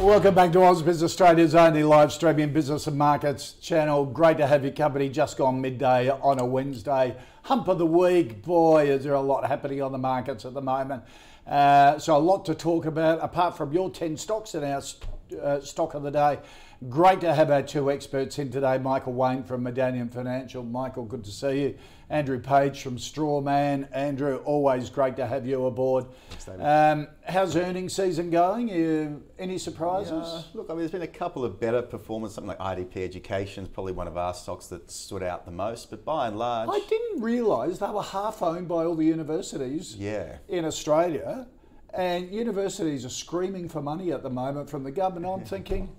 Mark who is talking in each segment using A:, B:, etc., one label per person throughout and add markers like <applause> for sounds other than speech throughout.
A: Welcome back to Oz Australia's only live streaming business and markets channel. Great to have your company just gone midday on a Wednesday. Hump of the week, boy, is there a lot happening on the markets at the moment. Uh, so, a lot to talk about apart from your 10 stocks in our uh, stock of the day. Great to have our two experts in today Michael Wayne from Medallion Financial. Michael, good to see you. Andrew Page from Strawman. Andrew, always great to have you aboard. Um, how's earnings season going? You, any surprises?
B: Yeah, look, I mean, there's been a couple of better performance. Something like IDP Education is probably one of our stocks that stood out the most. But by and large,
A: I didn't realise they were half owned by all the universities
B: yeah.
A: in Australia. And universities are screaming for money at the moment from the government. I'm thinking,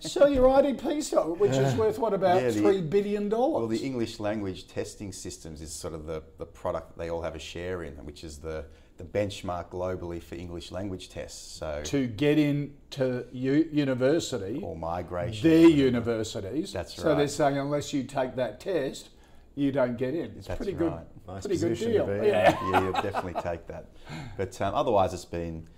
A: Sell your IDP stock, which is worth what about
B: Yeah, the-
A: three billion dollars?
B: Well, the English language testing systems is sort of the, the product that they all have a share in, which is the, the benchmark globally for English language tests. So,
A: to get into u- university,
B: or migration.
A: their universities.
B: That's right.
A: So they're saying unless you take that test, you don't get in. It's
B: That's
A: pretty good.
C: Nice
A: pretty good
C: position
A: deal.
C: to be in.
A: Yeah.
B: yeah, you'll definitely take that. But um, otherwise, it's been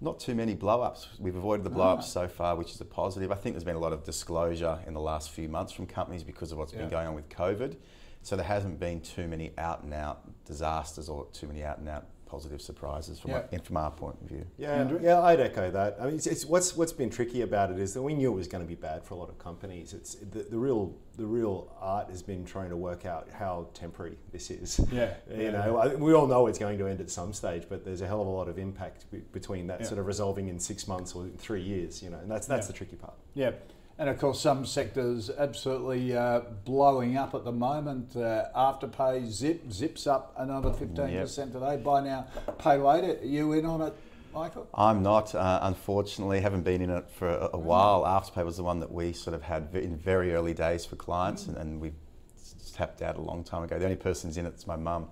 B: not too many blow ups. We've avoided the blow ups ah. so far, which is a positive. I think there's been a lot of disclosure in the last few months from companies because of what's
A: Yeah.
B: been going on with COVID. So there hasn't been too many out and out disasters or too many out and out positive surprises from,
A: Yeah.
B: our, from our point of view.
C: Yeah,
A: Andrew?
C: yeah, I'd echo that. I mean, it's, it's what's what's been tricky about it is that we knew it was going to be bad for a lot of companies. It's the, the real the real art has been trying to work out how temporary this is.
A: Yeah, <laughs>
C: you
A: yeah.
C: know, I, we all know it's going to end at some stage, but there's a hell of a lot of impact be, between that
A: Yeah.
C: sort of resolving in six months or three years. You know, and that's that's
A: Yeah.
C: the tricky part.
A: Yeah. And of course, some sectors absolutely uh, blowing up at the moment. Uh, Afterpay, Zip, Zip's up another 15% today. Buy now, pay later. Are you in on it, Michael?
B: I'm not, uh, unfortunately, haven't been in it for a, a while. Afterpay was the one that we sort of had in very early days for clients, and, and we tapped out a long time ago. The only person's in it is my mum.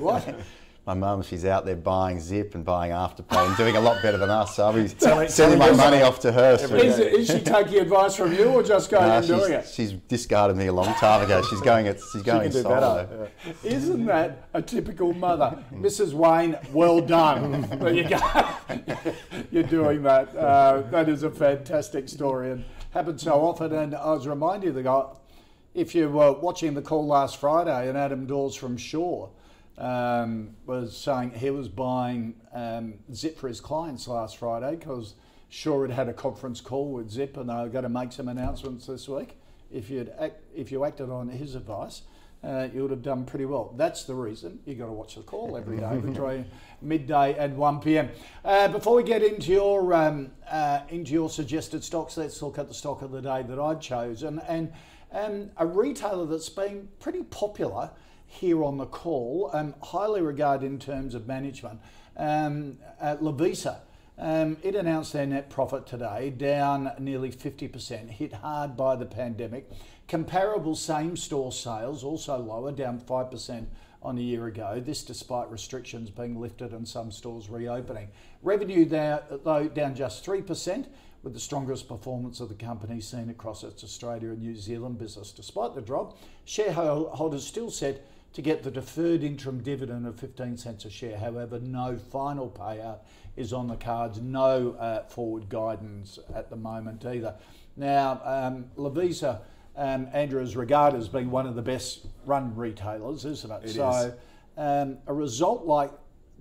A: What? <laughs>
B: My mum, she's out there buying Zip and buying Afterpay and doing a lot better than us. So I'll be <laughs>
C: Selling-
B: sending my
C: selling
B: money off to her.
A: is, is she taking advice from you or just going
B: Nah,
A: and doing it?
B: she's, she's discarded me a long time ago. She's going. It, she's going
C: can do
B: solo.
C: better.
A: Isn't that a typical mother? Mrs. Wayne, well done. there you go. <laughs> You're doing that. Uh, that is a fantastic story and happens so often. And I was reminded the guy, if you were watching the call last Friday, and Adam Dawes from Shaw um, was saying he was buying um, Zip for his clients last Friday because Shaw had had a conference call with Zip and they were going to make some announcements this week. If you'd act, if you acted on his advice, uh, you would have done pretty well. That's the reason you got to watch the call every day <laughs> between midday and 1 p.m. Uh, before we get into your um, uh, into your suggested stocks, let's look at the stock of the day that I'd chosen and um, a retailer that's been pretty popular here on the call, um, highly regarded in terms of management. Um, Lovisa. Um, it announced their net profit today, down nearly 50%, hit hard by the pandemic. Comparable same store sales also lower, down 5% on a year ago. This despite restrictions being lifted and some stores reopening. Revenue there, though, down just 3%, with the strongest performance of the company seen across its Australia and New Zealand business. Despite the drop, shareholders still set to get the deferred interim dividend of 15 cents a share. However, no final payout is on the cards, no uh, forward guidance at the moment either. Now, um, Lovisa, um, Andrew, is regarded as being one of the best run retailers, isn't it?
C: It
A: so,
C: is.
A: Um, a result like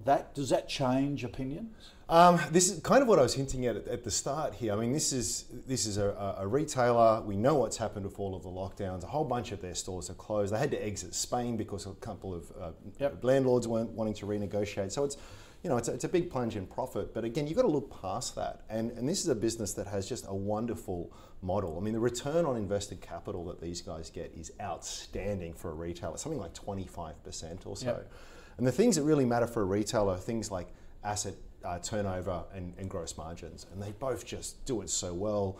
A: that, does that change opinions?
C: Um, this is kind of what I was hinting at at the start here. I mean, this is this is a, a retailer. We know what's happened with all of the lockdowns. A whole bunch of their stores are closed. They had to exit Spain because a couple of uh,
A: Yep.
C: landlords weren't wanting to renegotiate. So it's you know, it's a, it's a big plunge in profit. But again, you've got to look past that. And, and this is a business that has just a wonderful model. I mean, the return on invested capital that these guys get is outstanding for a retailer, something like 25% or so.
A: Yep.
C: And the things that really matter for a retailer are things like asset uh, turnover and, and gross margins. And they both just do it so well.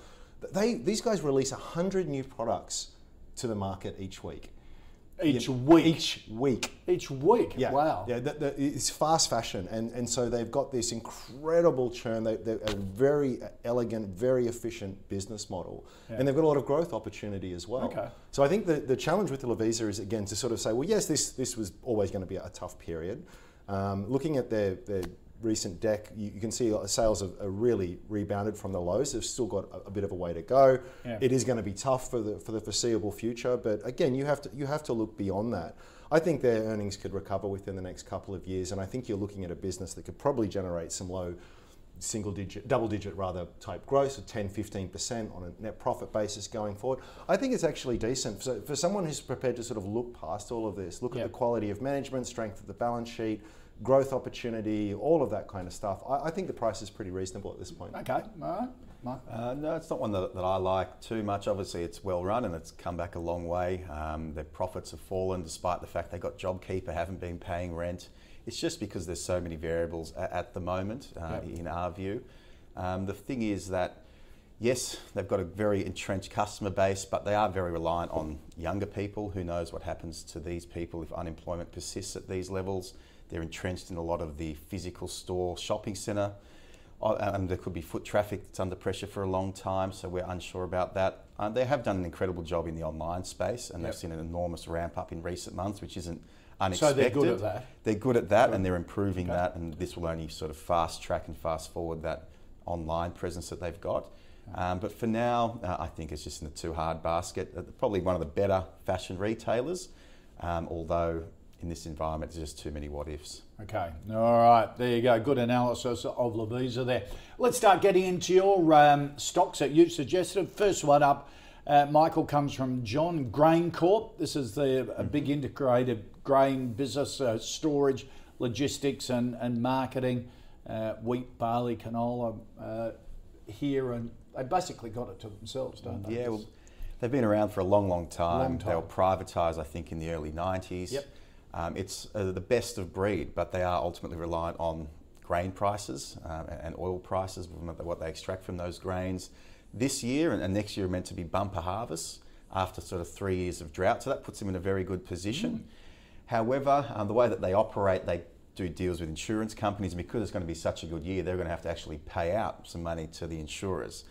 C: They, these guys release 100 new products to the market each week.
A: Each week.
C: Each week.
A: Each week.
C: Yeah.
A: Wow.
C: Yeah, the, the, it's fast fashion, and, and so they've got this incredible churn. They, they're a very elegant, very efficient business model, and they've got a lot of growth opportunity as well.
A: Okay.
C: So I think the, the challenge with the Lovisa is again to sort of say, well, yes, this this was always going to be a tough period. Um, looking at their, their recent deck, you, you can see sales have, are really rebounded from the lows. They've still got a, a bit of a way to go.
A: Yeah.
C: It is going to be tough for the for the foreseeable future, but again, you have to you have to look beyond that. I think their earnings could recover within the next couple of years, and I think you're looking at a business that could probably generate some low single digit, double digit rather type growth of 10, 15% on a net profit basis going forward. I think it's actually decent. So for someone who's prepared to sort of look past all of this, look
A: Yep.
C: at the quality of management, strength of the balance sheet, growth opportunity, all of that kind of stuff, I, I think the price is pretty reasonable at this point.
A: Okay. All right.
B: Uh, no, it's not one that, that I like too much. Obviously, it's well run and it's come back a long way. Um, their profits have fallen despite the fact they got JobKeeper, haven't been paying rent. It's just because there's so many variables at, at the moment, uh,
A: Yep.
B: in our view. Um, the thing is that, yes, they've got a very entrenched customer base, but they are very reliant on younger people. Who knows what happens to these people if unemployment persists at these levels? They're entrenched in a lot of the physical store shopping centre. Oh, And there could be foot traffic that's under pressure for a long time, so we're unsure about that. Uh, they have done an incredible job in the online space, and
A: Yep.
B: they've seen an enormous ramp up in recent months, which isn't unexpected.
A: So they're good at that?
B: They're good at that, and they're improving
A: Okay.
B: that, and this will only sort of fast track and fast forward that online presence that they've got. Um, but for now, uh, I think it's just in the too hard basket. Uh, Probably one of the better fashion retailers, um, although in this environment, there's just too many what ifs.
A: Okay, all right, there you go. Good analysis of Lovisa there. Let's start getting into your um, stocks that you've suggested. First one up, uh, Michael, comes from John GrainCorp. This is the a big integrated grain business, uh, storage, logistics, and, and marketing, uh, wheat, barley, canola uh, here, and they basically got it to themselves, don't they?
B: Yeah, well, they've been around for a long, long time.
A: Long time.
B: They were privatised, I think, in the early 90s.
A: Yep.
B: Um, it's uh, the best of breed, but they are ultimately reliant on grain prices um, and oil prices, what they extract from those grains. This year and, next year are meant to be bumper harvests after sort of three years of drought, so that puts them in a very good position. However, um, the way that they operate, they do deals with insurance companies, and because it's going to be such a good year, they're going to have to actually pay out some money to the insurers.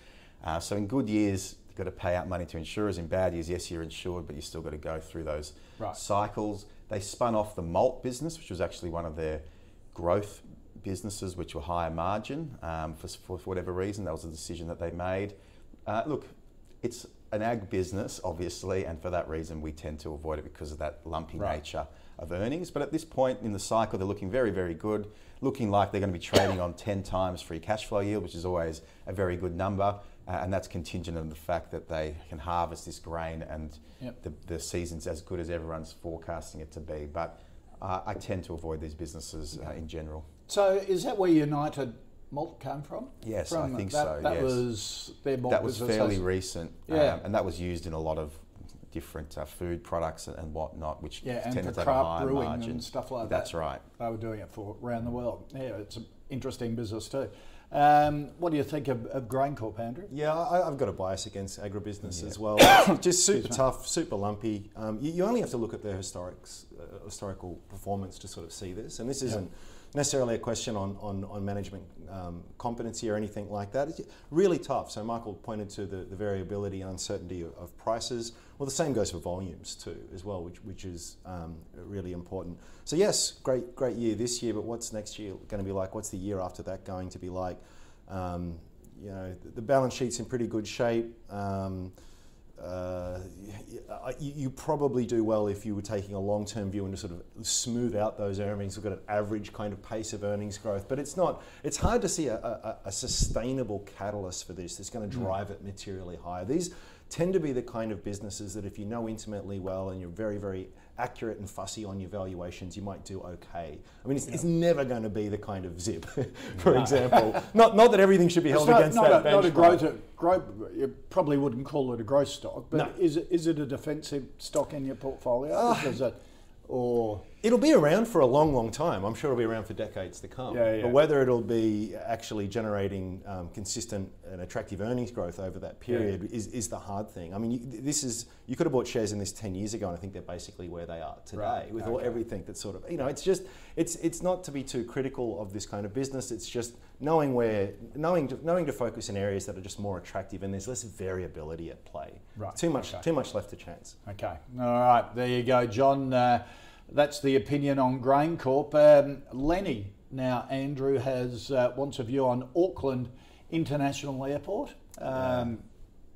B: Uh, so in good years, you've got to pay out money to insurers. In bad years, yes, you're insured, but you still got to go through those
A: Right.
B: cycles. They spun off the malt business, which was actually one of their growth businesses, which were higher margin um, for, for whatever reason. That was a decision that they made. Uh, look, it's an ag business, obviously, and for that reason, we tend to avoid it because of that lumpy
A: Right.
B: nature of earnings. But at this point in the cycle, they're looking very, very good, looking like they're going to be trading on 10 times free cash flow yield, which is always a very good number. Uh, and that's contingent on the fact that they can harvest this grain and
A: Yep.
B: the, the season's as good as everyone's forecasting it to be. But uh, I tend to avoid these businesses uh, in general.
A: So is that where United Malt came from?
B: Yes,
A: from
B: I think
A: that,
B: so,
A: That
B: yes.
A: was their malt
B: that was fairly recent,
A: Yeah.
B: um, and that was used in a lot of different uh, food products and, and whatnot, which
A: Yeah, and for
B: to have a
A: craft
B: higher
A: brewing
B: margin.
A: and stuff like
B: That's
A: that.
B: That's right.
A: They were doing it for around the world. Yeah, it's an interesting business too. Um, what do you think of, of GrainCorp, Andrew?
C: Yeah, I, I've got a bias against agribusiness as well. <coughs> Just super tough, super lumpy. Um, you, you only have to look at their historics, uh, historical performance to sort of see this. And this isn't necessarily a question on, on, on management um, competency or anything like that. It's really tough. So Michael pointed to the, the variability and uncertainty of, of prices. Well, the same goes for volumes too, as well, which, which is um, really important. So yes, great great year this year, but what's next year going to be like? What's the year after that going to be like? Um, you know, the, balance sheet's in pretty good shape. Um, uh, you, you probably do well if you were taking a long-term view and to sort of smooth out those earnings. Look at an average kind of pace of earnings growth, but it's not. It's hard to see a, a, a sustainable catalyst for this that's going to drive it materially higher. These tend to be the kind of businesses that if you know intimately well and you're very, very accurate and fussy on your valuations, you might do okay. I mean, it's, it's never going to be the kind of zip, <laughs> for example. Not, not that everything should be held
A: not,
C: against
A: not,
C: that
A: a, not a growth, growth. You probably wouldn't call it a growth stock, but
C: No.
A: is it is it a defensive stock in your portfolio?
C: Ah.
A: Because it, or
C: It'll be around for a long, long time. I'm sure it'll be around for decades to come.
A: Yeah, yeah.
C: But whether it'll be actually generating um, consistent and attractive earnings growth over that period is, is the hard thing. I mean, you, this is you could have bought shares in this 10 years ago, and I think they're basically where they are today
A: Right,
C: with all, everything that's sort of you know. It's just it's it's not to be too critical of this kind of business. It's just knowing where knowing to, knowing to focus in areas that are just more attractive and there's less variability at play.
A: Right,
C: Too much
A: okay.
C: too much left to chance.
A: okay, all right, there you go, John. Uh, that's the opinion on GrainCorp. Um, Lenny, now Andrew has uh, wants a view on Auckland International Airport. Um,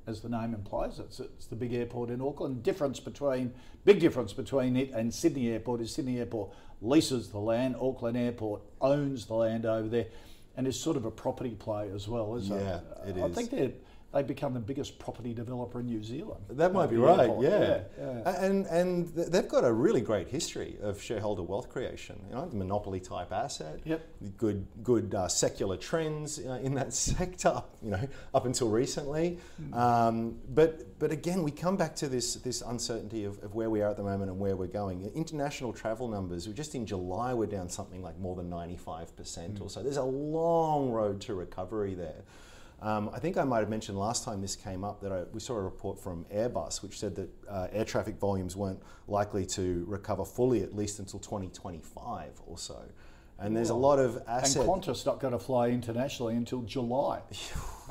A: As the name implies, it's, it's the big airport in Auckland. Difference between big difference between it and Sydney Airport is Sydney Airport leases the land, Auckland Airport owns the land over there, and is sort of a property play as well, isn't
C: Yeah,
A: it?
C: it
A: I think they they become the biggest property developer in New Zealand.
C: That might be right. Yeah.
A: yeah, yeah.
C: and and they've got a really great history of shareholder wealth creation. You know, the monopoly type asset.
A: Yep.
C: Good good uh, secular trends uh, in that <laughs> sector. You know, up until recently.
A: Hmm.
C: Um, but but again, we come back to this this uncertainty of, of where we are at the moment and where we're going. International travel numbers. Just in July, we're down something like more than ninety five percent
A: Hmm.
C: or so. There's a long road to recovery there. Um, I think I might have mentioned last time this came up that I, we saw a report from Airbus which said that uh, air traffic volumes weren't likely to recover fully at least until 2025 or so. And there's a lot of
A: assets.
C: And.
A: Qantas not going to fly internationally until July. <laughs>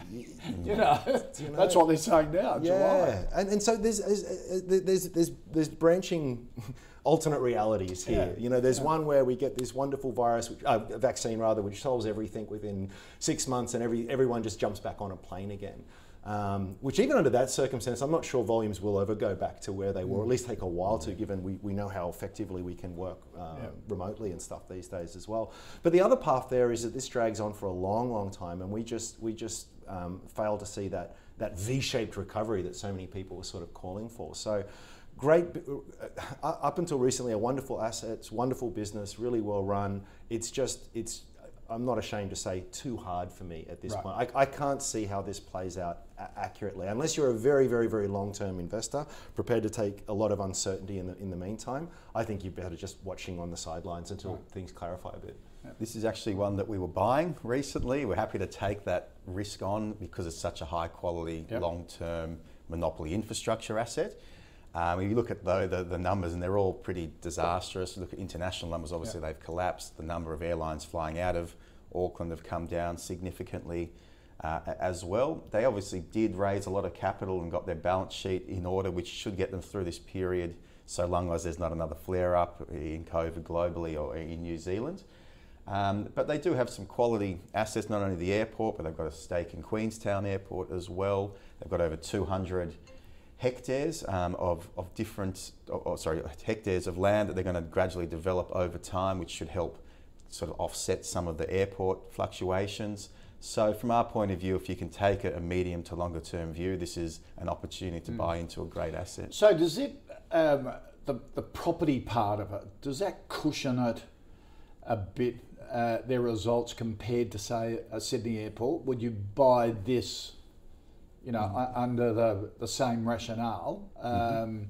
A: <laughs> you know, that's what they're saying now.
C: yeah,
A: July.
C: and, and so there's there's, uh, there's there's there's branching <laughs> alternate realities here.
A: Yeah.
C: You know, there's one where we get this wonderful virus, which, uh, vaccine rather, which solves everything within six months, and every everyone just jumps back on a plane again. Um, which even under that circumstance, I'm not sure volumes will ever go back to where they were, or at least take a while to, given we, we know how effectively we can work uh,
A: Yeah.
C: remotely and stuff these days as well. But the other path there is that this drags on for a long, long time, and we just we just um, fail to see that that V-shaped recovery that so many people were sort of calling for. So. Great, uh, <laughs> up until recently, a wonderful assets, wonderful business, really well run. It's just, it's, I'm not ashamed to say, too hard for me at this
A: Right.
C: point. I, I can't see how this plays out accurately unless you're a very, very, very long-term investor prepared to take a lot of uncertainty in the in the meantime. I think you're better just watching on the sidelines until things clarify a bit.
B: This is actually one that we were buying recently. We're happy to take that risk on because it's such a high quality,
A: Yep.
B: long term monopoly infrastructure asset. Um, if you look at the, the, the numbers, and they're all pretty disastrous. Look at international numbers, obviously they've collapsed. The number of airlines flying out of Auckland have come down significantly uh, as well. They obviously did raise a lot of capital and got their balance sheet in order, which should get them through this period so long as there's not another flare up in COVID globally or in New Zealand. Um, but they do have some quality assets, not only the airport, but they've got a stake in Queenstown Airport as well. They've got over 200 hectares um, of, of different, or, or sorry, hectares of land that they're going to gradually develop over time, which should help sort of offset some of the airport fluctuations. So, from our point of view, if you can take a, a medium to longer term view, this is an opportunity to buy into a great asset.
A: So does it um, the the property part of it? Does that cushion it a bit? Uh, their results compared to say a Sydney airport? Would you buy this? You know, u- under the the same rationale. Um,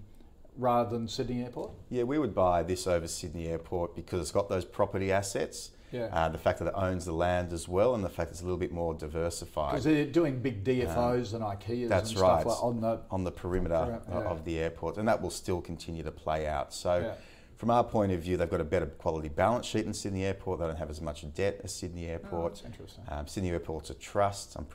A: Rather than Sydney Airport,
B: Yeah, we would buy this over Sydney Airport because it's got those property assets.
A: Yeah.
B: Uh, the fact that it owns the land as well, and the fact that it's a little bit more diversified.
A: because they're doing big DFOs and IKEAs
B: That's
A: and
B: right.
A: stuff like on the
B: on the perimeter
A: Correct,
B: o-
A: yeah.
B: of the airport, and that will still continue to play out. So,
A: Yeah.
B: from our point of view, they've got a better quality balance sheet than Sydney Airport. They don't have as much debt as Sydney Airport.
A: Oh, that's interesting.
B: Um, Sydney Airport's a trust. Um,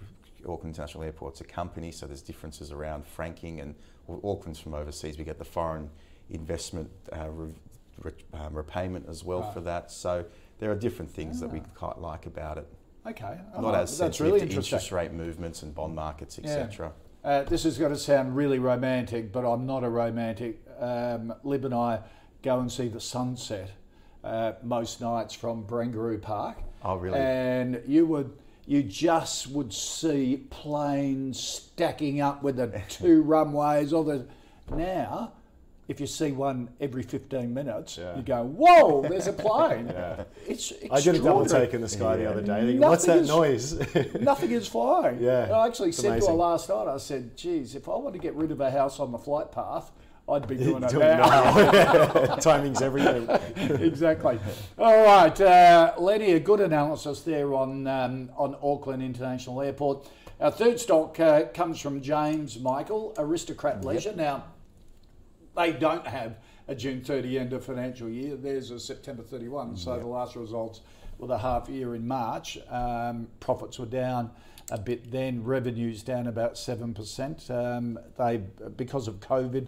B: Auckland International Airport's a company, so there's differences around franking and Auckland's from overseas. We get the foreign investment uh, re- re- um, repayment as well
A: Right.
B: for that. So there are different things that we quite like about it.
A: Okay,
B: Not
A: oh,
B: as
A: that's
B: sensitive
A: really
B: to interest rate movements and bond markets,
A: Yeah.
B: etc.
A: Uh, this is going to sound really romantic, but I'm not a romantic. Um, Lib and I go and see the sunset uh, most nights from Barangaroo Park.
B: Oh, really?
A: And you would you just would see planes stacking up with the <laughs> two runways. All the now, if you see one every 15 minutes,
C: Yeah.
A: you go, "Whoa, there's a <laughs> plane!"
C: Yeah.
A: It's
C: I did a double take in the sky the other day. thinking, What's that noise? <laughs>
A: Nothing is flying.
C: Yeah,
A: And I actually
C: it's
A: said to her last night, I said, geez, if I want to get rid of a house on the flight path, I'd be <laughs> doing it now. <laughs>
C: Timing's everything.
A: exactly. All right, uh, Lenny, a good analysis there on um, on Auckland International Airport. Our third stock uh, comes from James Michael, Aristocrat Leisure. Now, they don't have a June 30 end of financial year. There's a September 31. So the last results were the half year in March. Um, profits were down a bit then. Revenues down about 7%. Um, they, because of COVID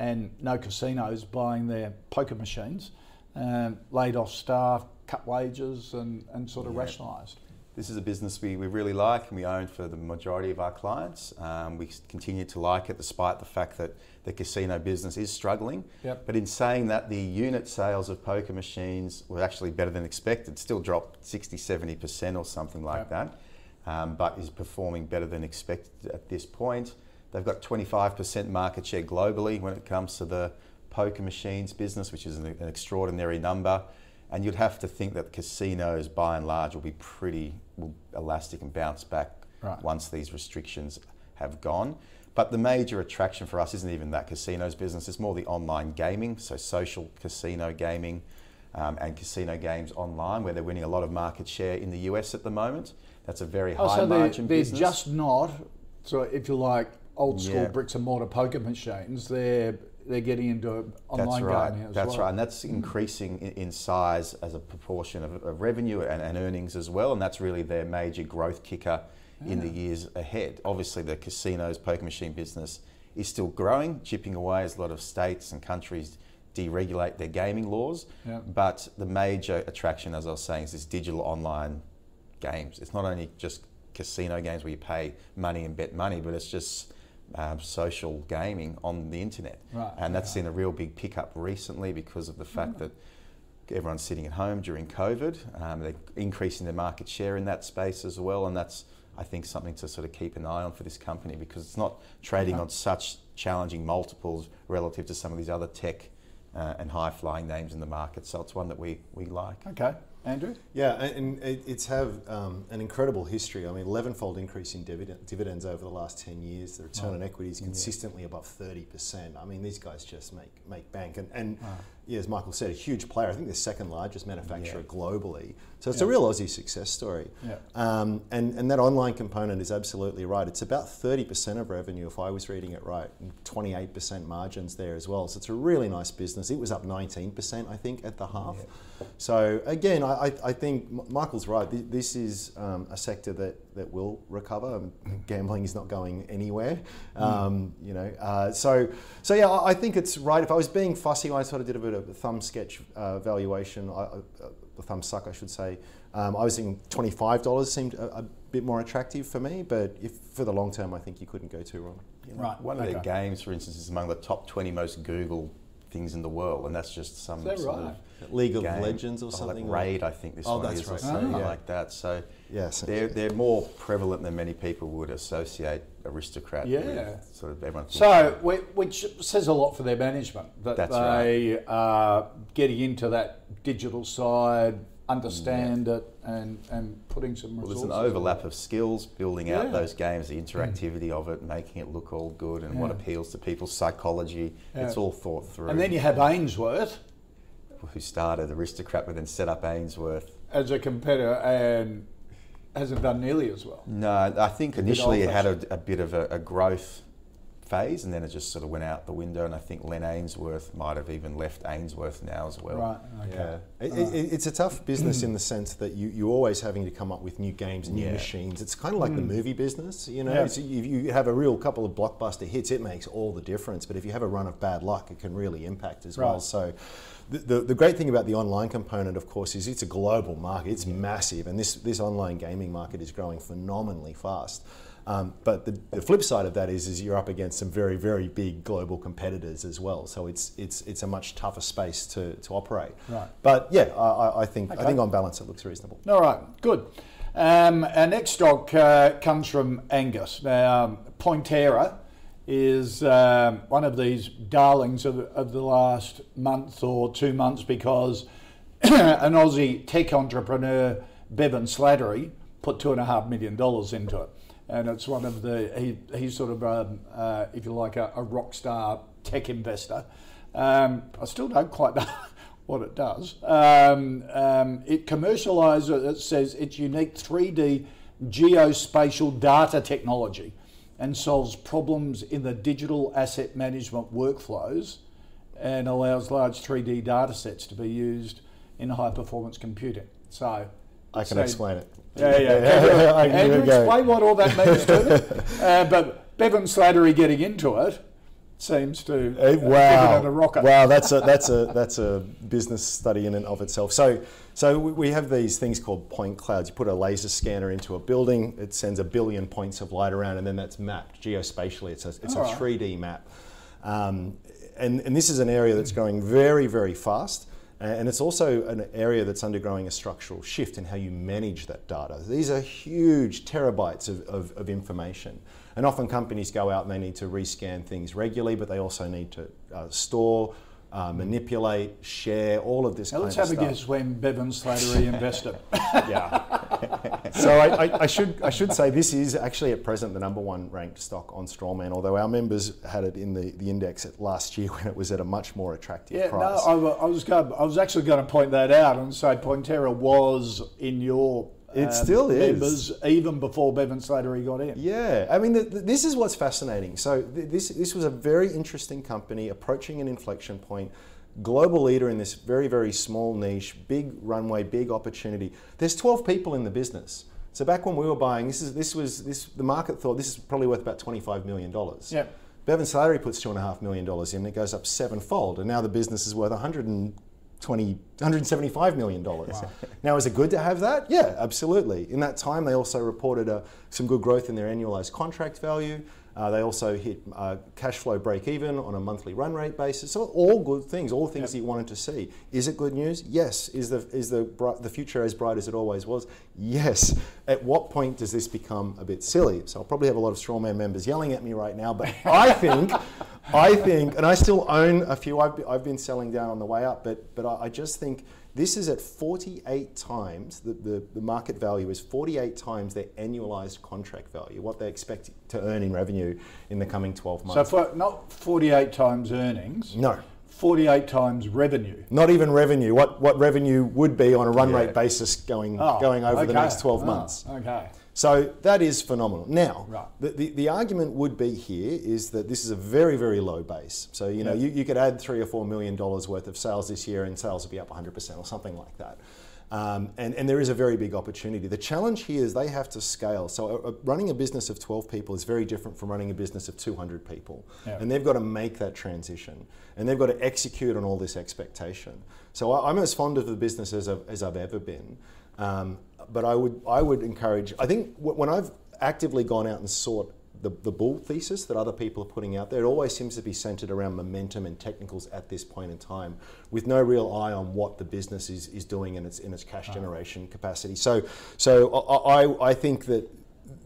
A: and no casinos buying their poker machines, um, laid off staff, cut wages and, and sort of rationalised.
B: This is a business we, we really like and we own for the majority of our clients. Um, we continue to like it despite the fact that the casino business is struggling.
A: Yep.
B: But in saying that, the unit sales of poker machines were actually better than expected, still dropped 60, 70% or something like
A: Yep.
B: that, um, but is performing better than expected at this point. They've got 25% market share globally when it comes to the poker machines business, which is an, an extraordinary number. And you'd have to think that casinos, by and large, will be pretty will elastic and bounce back
A: Right.
B: once these restrictions have gone. But the major attraction for us isn't even that casinos business, it's more the online gaming, so social casino gaming um, and casino games online, where they're winning a lot of market share in the US at the moment. That's a very
A: Oh,
B: high
A: so they're,
B: margin
A: they're
B: business.
A: just not, so if you like, old school
B: Yeah.
A: bricks and mortar poker machines, they're they're getting into online
B: That's right.
A: gaming as
B: That's
A: well.
B: right, and that's increasing in, size as a proportion of, of revenue and, and earnings as well. And that's really their major growth kicker in the years ahead. Obviously, the casinos, poker machine business is still growing, chipping away as a lot of states and countries deregulate their gaming laws.
A: Yeah.
B: But the major attraction, as I was saying, is this digital online games. It's not only just casino games where you pay money and bet money, but it's just um, social gaming on the internet.
A: Right,
B: And that's seen a real big pickup recently because of the fact that everyone's sitting at home during COVID. Um, they're increasing their market share in that space as well, and that's I think something to sort of keep an eye on for this company because it's not trading on such challenging multiples relative to some of these other tech uh, and high flying names in the market. So it's one that we, we like.
A: Okay, Andrew.
C: Yeah, and, and it- it's have um, an incredible history. I mean, 11-fold increase in dividend, dividends over the last 10 years. The return on equity is consistently above 30%. I mean, these guys just make make bank. And, and yeah, as Michael said, a huge player. I think the second largest manufacturer globally. So it's a real Aussie success story.
A: Yeah.
C: Um, and, and that online component is absolutely right. It's about 30% of revenue, if I was reading it right, and 28% margins there as well. So it's a really nice business. It was up 19%, I think, at the half. So again, I, I- I think Michael's right. This is um, a sector that, that will recover. Um, <laughs> Gambling is not going anywhere. Um, you know, uh, so so yeah, I I think it's right. If I was being fussy, I sort of did a bit of a thumb sketch uh, valuation. I, I, uh, the thumb suck, I should say. Um, I was thinking twenty-five dollars seemed a, a bit more attractive for me, but if for the long term, I think you couldn't go too wrong.
A: Right.
B: One of
A: okay.
B: their games, for instance, is among the top 20 most Google things in the world, and that's just some
A: Is that
B: sort
A: right?
B: of
C: League of
B: game.
C: Legends or
B: Oh,
C: something.
B: Like Raid, I think this
C: Oh,
B: one is,
C: right.
B: something
A: Ah.
B: like that. So
C: Yes.
B: they're, they're more prevalent than many people would associate aristocrat
A: Yeah.
B: Sort of everyone.
A: So, whi- which says a lot for their management that
B: That's
A: they are getting into that digital side, understand it, and, and putting some
B: Well, there's an overlap of skills, building
A: Yeah.
B: out those games, the interactivity of it, making it look all good, and what appeals to people's psychology. It's all thought through.
A: And then you have Ainsworth
B: who started Aristocrat, but then set up Ainsworth.
A: as a competitor and hasn't done nearly as well.
B: No, I think
A: bit
B: initially it had a, a bit of a, a growth phase, and then it just sort of went out the window. And I think Len Ainsworth might have even left Ainsworth now as well.
A: Right. Okay.
C: Yeah, it, it, it's a tough business in the sense that you, you're always having to come up with new games new
B: Yeah.
C: machines. It's kind of like the hmm. movie business, you know.
A: Yeah.
C: So you, you have a real couple of blockbuster hits, it makes all the difference. But if you have a run of bad luck, it can really impact as well. So. The, the, the great thing about the online component, of course, is it's a global market. It's massive, and this, this online gaming market is growing phenomenally fast. Um, but the, the flip side of that is, is you're up against some very, very big global competitors as well. So it's, it's, it's a much tougher space to, to operate.
A: Right.
C: But yeah, I, I- think
A: Okay.
C: I think on balance it looks reasonable.
A: All right, good. Um, our next stock uh, comes from Angus. Now, um, Pointerra is um, one of these darlings of, of the last month or two months because <clears throat> an Aussie tech entrepreneur, Bevan Slattery, put two and a half million dollars into it. And it's one of the, he, he's sort of, um, uh, if you like, a, a rock star tech investor. Um, I still don't quite <laughs> know what it does. Um, um, it commercialises, it says its unique 3D geospatial data technology and solves problems in the digital asset management workflows and allows large 3D data sets to be used in high performance computing. So
C: I can
A: so-
C: explain it.
A: Yeah, yeah. <laughs>
C: I can
A: Andrew,
C: go.
A: explain what all that means to me. <laughs> Uh, but Bevan Slattery getting into it seems to
C: Uh, wow!
A: give it a rocket.
C: Wow, that's a that's a that's a business study in and of itself. So, so we- have these things called point clouds. You put a laser scanner into a building, it sends a billion points of light around, and then that's mapped geospatially. It's a it's a
A: All right.
C: 3D map, um, and and this is an area that's growing very very fast. And it's also an area that's undergoing a structural shift in how you manage that data. These are huge terabytes of, of, of information. And often companies go out and they need to rescan things regularly, but they also need to uh, store, uh, manipulate, share, all of this
A: now
C: kind
A: let's
C: of
A: have a
C: stuff.
A: guess when Bevan Slattery invested. <laughs>
C: Yeah. <laughs> so I, I, I should I should say this is actually at present the number one ranked stock on Strawman, although our members had it in the, the index at last year <laughs> when it was at a much more attractive
A: Yeah,
C: price.
A: no, I, I was going, I was actually going to point that out and say Pointerra was in your um,
C: It still is.
A: members even before Bevan Slattery got in.
C: Yeah, I mean, the, the, this is what's fascinating. So th- this this was a very interesting company approaching an inflection point. Global leader in this very very small niche, big runway, big opportunity. There's 12 people in the business. So back when we were buying, this is this was this the market thought this is probably worth about 25 million dollars.
A: Yep.
C: Bevan Slattery puts two and a half million dollars in, it goes up sevenfold, and now the business is worth 120, 175 million dollars. Now, is it good to have that? Yeah, absolutely. In that time, they also reported uh, some good growth in their annualized contract value. Uh, they also hit uh, cash flow break even on a monthly run rate basis. So all good things, all things that you wanted to see. Is it good news? Yes. Is the is the the future as bright as it always was? Yes. At what point does this become a bit silly? So I'll probably have a lot of Strawman members yelling at me right now, but <laughs> I think, I think, and I still own a few. I've, I've been selling down on the way up, but but I, I just think this is at 48 times, the, the, the market value is 48 times their annualized contract value, what they expect to earn in revenue in the coming 12
A: So
C: months.
A: for not 48 times earnings,
C: no,
A: 48 times revenue.
C: not even revenue, what, what revenue would be on a run
B: Yeah.
C: rate basis going,
A: Oh,
C: going over the next 12
A: Oh,
C: months.
A: Okay.
C: So that is phenomenal. Now,
A: Right.
C: the, the, the argument would be here is that this is a very, very low base. So, you know, you, you could add three or four million dollars worth of sales this year and sales would be up 100% or something like that. Um, and, and there is a very big opportunity. The challenge here is they have to scale. So, uh, uh, running a business of 12 people is very different from running a business of 200 people.
A: Yeah.
C: And they've got to make that transition and they've got to execute on all this expectation. So, I, I'm as fond of the business as I've, as I've ever been. Um, but I would, I would encourage, I think when I've actively gone out and sought the, the bull thesis that other people are putting out there, it always seems to be centered around momentum and technicals at this point in time, with no real eye on what the business is, is doing in its in its cash generation capacity. So, so I, I, I think that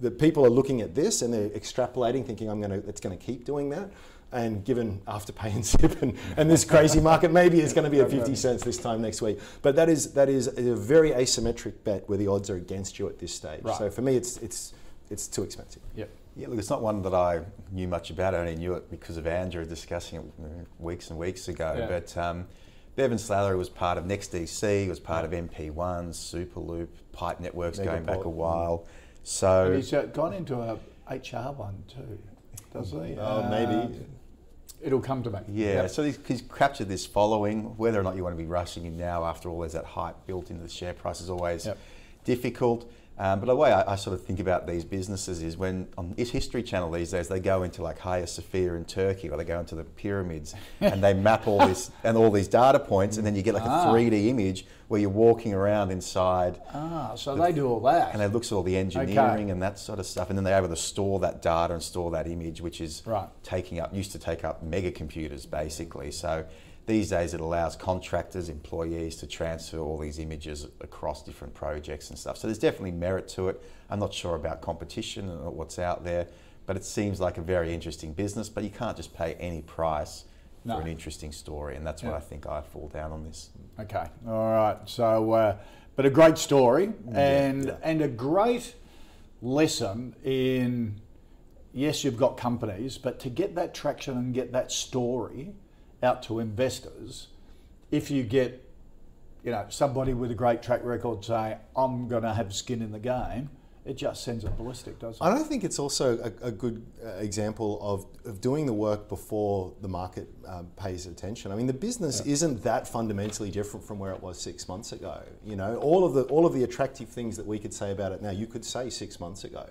C: the people are looking at this and they're extrapolating, thinking I'm going to it's going to keep doing that. And given Afterpay and <laughs> Zip and, and this crazy market, maybe it's going to be at <laughs> 50 cents this time next week. But that is that is a very asymmetric bet where the odds are against you at this stage.
A: Right.
C: So for me, it's it's it's too expensive.
A: Yep.
B: Yeah, look, it's not one that I knew much about. I only knew it because of Andrew discussing it uh, weeks and weeks ago.
A: Yeah.
B: But um, Bevan Slattery was part of NextDC, was part of MP1, Superloop, Pipe Networks going back a
C: Megaport.
B: while. So
A: And he's gone into a HR one too, does he?
C: Oh, maybe.
A: Uh, It'll come to me.
B: Yeah,
A: Yep.
B: so he's, he's captured this following. Whether or not you want to be rushing him now, after all, there's that hype built into the share price is always
A: Yep.
B: difficult. Um, but the way I, I sort of think about these businesses is when on this History Channel these days they go into like Hagia Sophia in Turkey or they go into the pyramids <laughs> and they map all this and all these data points and then you get like
A: Ah.
B: a 3D image where you're walking around inside
A: Ah, so they do all that.
B: and it looks at all the engineering and that sort of stuff, and then they're able to store that data and store that image, which is
A: Right.
B: taking up used to take up mega computers basically. So these days it allows contractors, employees to transfer all these images across different projects and stuff. So there's definitely merit to it. I'm not sure about competition and what's out there, but it seems like a very interesting business. But you can't just pay any price
A: No.
B: for an interesting story, and that's
A: Yeah.
B: what I think I fall down on this.
A: Okay, all right. So, uh, but a great story and and a great lesson in yes, you've got companies, but to get that traction and get that story out to investors, if you get you know somebody with a great track record say I'm going to have skin in the game, it just sends it ballistic, doesn't it?
C: I don't think it's also a, a good uh, example of, of doing the work before the market um, pays attention. I mean, the business isn't that fundamentally different from where it was six months ago. You know, all of the all of the attractive things that we could say about it now, you could say six months ago.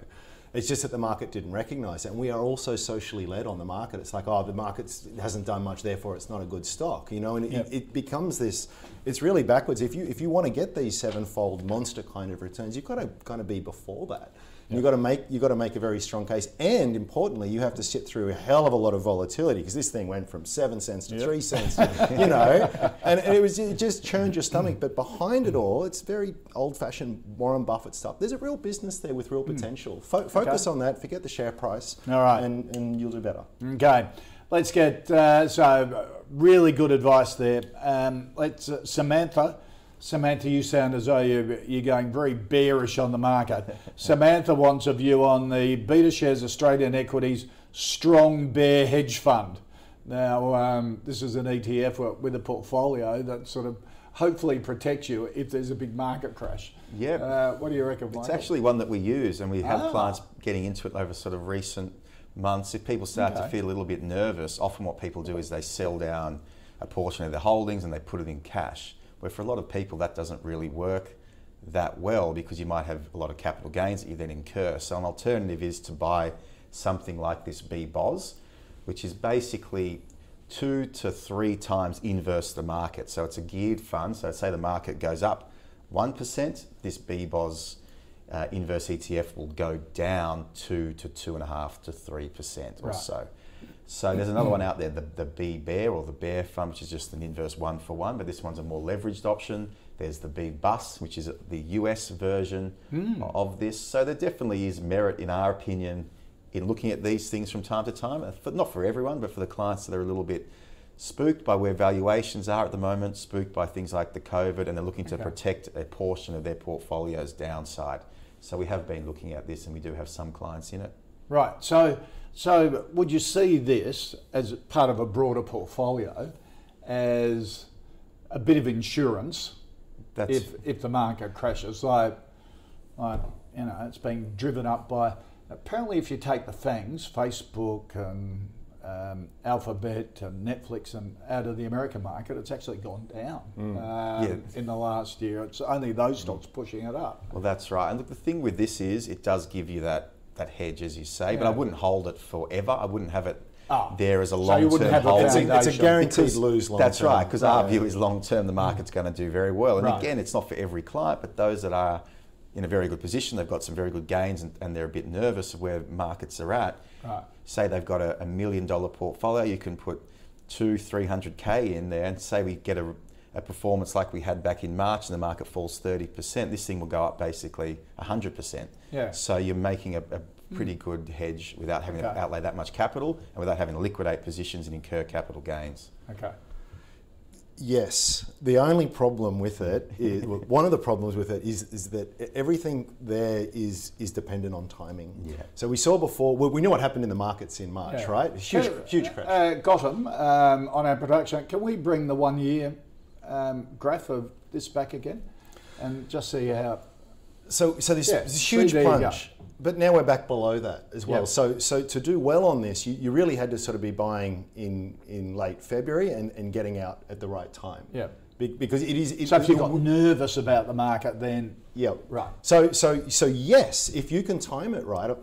C: It's just that the market didn't recognise it, and we are also socially led on the market. It's like, oh, the market hasn't done much, therefore it's not a good stock. You know, and
A: Yep.
C: it, it becomes this. It's really backwards. If you if you want to get these sevenfold monster kind of returns, you've got to kind of be before that. And You've got to make you've got to make a very strong case, and importantly, you have to sit through a hell of a lot of volatility because this thing went from seven cents to three cents, <laughs> you know, and, and it was it just churned your stomach. But behind it all, it's very old-fashioned Warren Buffett stuff. There's a real business there with real potential. Fo- focus on that. Forget the share price.
A: Hmm. All right.
C: and, and you'll do better.
A: Okay, let's get uh, so uh, really good advice there. Um, let's uh, Samantha. Samantha, you sound as though you're, you're going very bearish on the market. <laughs> Samantha wants a view on the BetaShares Australian Equities Strong Bear Hedge Fund. Now, um, this is an ETF with a portfolio that sort of hopefully protects you if there's a big market crash.
B: Yeah.
A: Uh, what do you reckon,
B: It's actually one that we use, and we have
A: Ah.
B: clients getting into it over sort of recent months. If people start to feel a little bit nervous, often what people do is they sell down a portion of their holdings and they put it in cash. Where for a lot of people that doesn't really work that well because you might have a lot of capital gains that you then incur. So an alternative is to buy something like this BBOZ, which is basically two to three times inverse the market. So it's a geared fund. So say the market goes up 1%, this BBOZ uh, inverse ETF will go down two to two and a half to three percent or
A: Right.
B: so. So there's another one out there, the, the B Bear or the Bear Fund, which is just an inverse one for one, but this one's a more leveraged option. There's the BBUS, which is the US version of this. So there definitely is merit, in our opinion, in looking at these things from time to time. Uh, For, not for everyone, but for the clients that are a little bit spooked by where valuations are at the moment, spooked by things like the COVID, and they're looking to
A: Okay.
B: protect a portion of their portfolio's downside. So we have been looking at this, and we do have some clients in it.
A: Right. So, so would you see this as part of a broader portfolio, as a bit of insurance
B: That's
A: if if the market crashes? Like, like you know, it's being driven up by. Apparently, if you take the fangs, Facebook and um, Alphabet and Netflix, and out of the American market, it's actually gone down um,
B: Yeah.
A: in the last year. It's only those stocks pushing it up.
B: Well, that's right. And look, the thing with this is it does give you that, that hedge, as you say, but I wouldn't hold it forever. I wouldn't have it
A: Ah.
B: there as a long term.
A: So you wouldn't have a
B: hold.
C: It's a, it's a guaranteed lose long
B: That's
C: term.
B: right, because our view is long term, the market's going to do very well. And
A: Right.
B: again, it's not for every client, but those that are in a very good position, they've got some very good gains and, and they're a bit nervous of where markets are at.
A: Right.
B: Say they've got a, a million dollar portfolio, you can put two, 300K in there and say we get a, a performance like we had back in March and the market falls 30%, this thing will go up basically 100%.
A: Yeah.
B: So you're making a, a pretty good hedge without having
A: Okay.
B: to outlay that much capital and without having to liquidate positions and incur capital gains.
A: Okay.
C: Yes, the only problem with it is <laughs> well, one of the problems with it is, is that everything there is is dependent on timing.
B: Yeah.
C: So we saw before. Well, we knew what happened in the markets in March,
A: Yeah.
C: right? Huge,
A: Uh,
C: huge crash.
A: Uh, Gotham, um, on our production, can we bring the one year um, graph of this back again and just see how.
C: So, so this,
A: Yeah,
C: this huge
A: there you go.
C: plunge, but now we're back below that as well.
A: Yep.
C: So, so to do well on this, you, you really had to sort of be buying in in late February and, and getting out at the right time.
A: Yeah.
C: Be, because it is. It,
A: So if you got nervous about the market, then.
C: Yeah.
A: Right.
C: So, so, so yes, if you can time it right,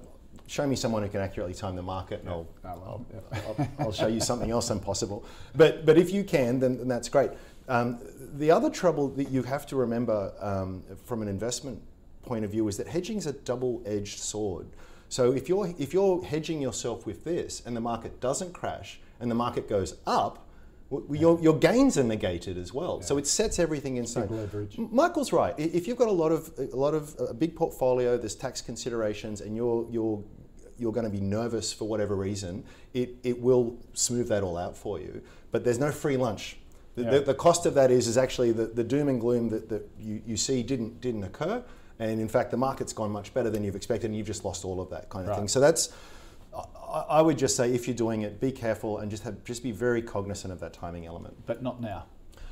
C: show me someone who can accurately time the market, and I'll,
A: Oh, well,
C: I'll,
A: yeah.
C: I'll, I'll show you something else impossible. But, but if you can, then, then that's great. Um, the other trouble that you have to remember um, from an investment point of view is that hedging is a double-edged sword. So if you're if you're hedging yourself with this, and the market doesn't crash, and the market goes up, your, your gains are negated as well. So it sets everything in stone.
A: leverage.
C: Michael's right. If you've got a lot of a lot of a big portfolio, there's tax considerations, and you're you're you're going to be nervous for whatever reason, it, it will smooth that all out for you. But there's no free lunch. The,
A: Yeah.
C: the, the cost of that is is actually the, the doom and gloom that, that you, you see didn't didn't occur, and in fact the market's gone much better than you've expected, and you've just lost all of that kind of
A: Right.
C: thing. So that's I, I would just say if you're doing it, be careful and just have just be very cognizant of that timing element.
A: But not now.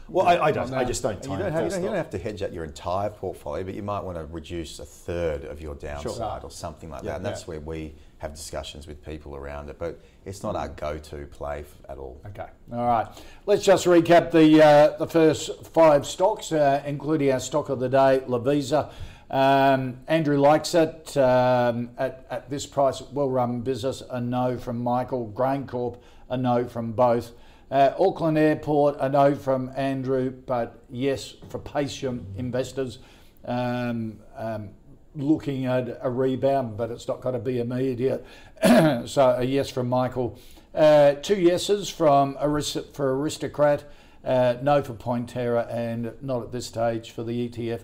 C: Well, I, I don't. I just don't
B: You don't, have, you, don't, you don't have to hedge out your entire portfolio, but you might want to reduce a third of your downside or something like
C: Yeah.
B: that. And that's
A: Yeah.
B: where we have discussions with people around it. But it's not our go-to play f- at all.
A: Okay. All right. Let's just recap the uh, the first five stocks, uh, including our stock of the day, Lovisa. Um, Andrew likes it um, at, at this price. Well-run business. A no from Michael. GrainCorp. A no from both. Uh, Auckland Airport. A no from Andrew, but yes for patient investors. Um, um, looking at a rebound, but it's not going to be immediate. <coughs> so a yes from Michael. Uh, two yeses from Arist- for Aristocrat, uh, no for Pointerra, and not at this stage for the ETF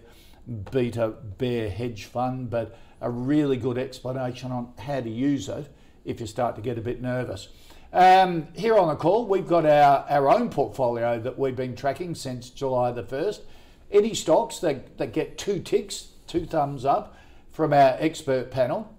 A: Beta Bear Hedge Fund, but a really good explanation on how to use it if you start to get a bit nervous. Um, here on the call, we've got our, our own portfolio that we've been tracking since July the 1st. Any stocks that, that get two ticks, two thumbs up from our expert panel,